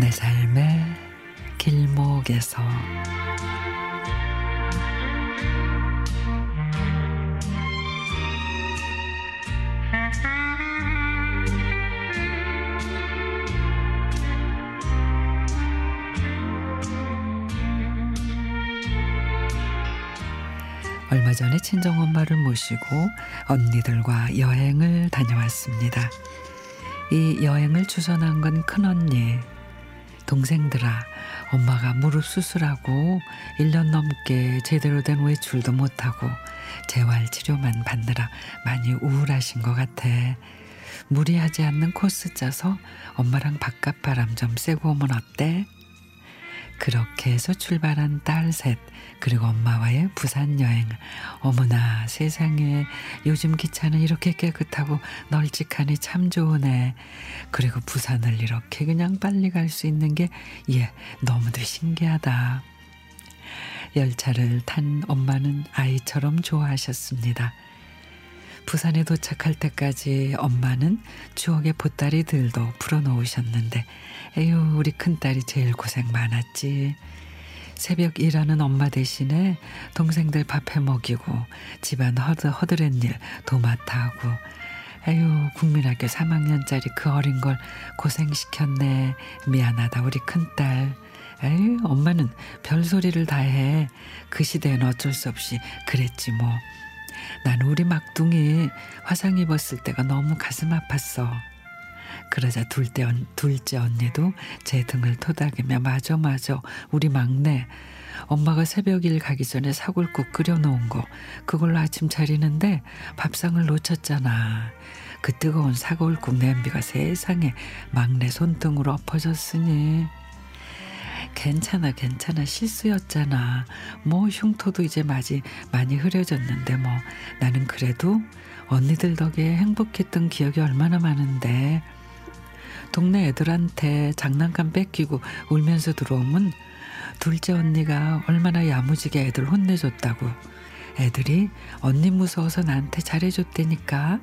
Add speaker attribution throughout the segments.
Speaker 1: 내 삶의 길목에서 얼마 전에 친정엄마를 모시고 언니들과 여행을 다녀왔습니다. 이 여행을 주선한 건 큰언니. 동생들아, 엄마가 무릎 수술하고 1년 넘게 제대로 된 외출도 못하고 재활 치료만 받느라 많이 우울하신 것 같아. 무리하지 않는 코스 짜서 엄마랑 바깥 바람 좀 쐬고 오면 어때? 그렇게 해서 출발한 딸 셋, 그리고 엄마와의 부산 여행. 어머나 세상에 요즘 기차는 이렇게 깨끗하고 널찍하니 참 좋으네. 그리고 부산을 이렇게 그냥 빨리 갈 수 있는 게, 예, 너무도 신기하다. 열차를 탄 엄마는 아이처럼 좋아하셨습니다. 부산에 도착할 때까지 엄마는 추억의 보따리 들도 풀어놓으셨는데 에휴 우리 큰딸이 제일 고생 많았지. 새벽 일하는 엄마 대신에 동생들 밥해 먹이고 집안 허드, 허드렛 일 도맡아 하고 에휴 국민학교 3학년짜리 그 어린 걸 고생시켰네. 미안하다 우리 큰딸. 에휴 엄마는 별소리를 다 해. 그 시대엔 어쩔 수 없이 그랬지 뭐. 나는 우리 막둥이 화상 입었을 때가 너무 가슴 아팠어. 그러자 둘째, 언, 둘째 언니도 제 등을 토닥이며 맞아 맞아 우리 막내 엄마가 새벽 일 가기 전에 사골국 끓여놓은 거 그걸로 아침 차리는데 밥상을 놓쳤잖아. 그 뜨거운 사골국 냄비가 세상에 막내 손등으로 엎어졌으니 괜찮아 괜찮아. 실수였잖아. 뭐 흉터도 이제 많이 많이 흐려졌는데 뭐. 나는 그래도 언니들 덕에 행복했던 기억이 얼마나 많은데. 동네 애들한테 장난감 뺏기고 울면서 들어오면 둘째 언니가 얼마나 야무지게 애들 혼내줬다고. 애들이 언니 무서워서 나한테 잘해줬다니까.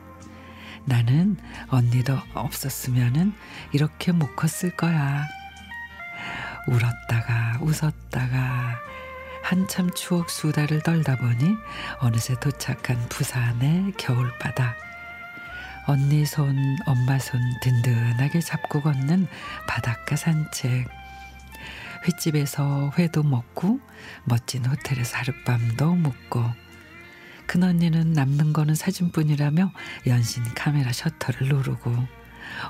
Speaker 1: 나는 언니도 없었으면은 이렇게 못 컸을 거야. 울었다가 웃었다가 한참 추억 수다를 떨다 보니 어느새 도착한 부산의 겨울바다. 언니 손, 엄마 손 든든하게 잡고 걷는 바닷가 산책. 횟집에서 회도 먹고 멋진 호텔에서 하룻밤도 묵고 큰언니는 남는 거는 사진뿐이라며 연신 카메라 셔터를 누르고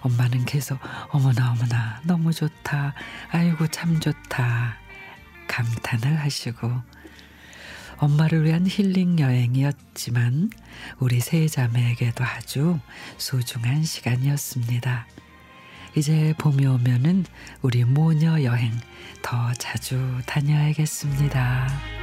Speaker 1: 엄마는 계속 어머나 어머나 너무 좋다. 아이고 참 좋다. 감탄을 하시고 엄마를 위한 힐링 여행이었지만 우리 세 자매에게도 아주 소중한 시간이었습니다. 이제 봄이 오면은 우리 모녀 여행 더 자주 다녀야겠습니다.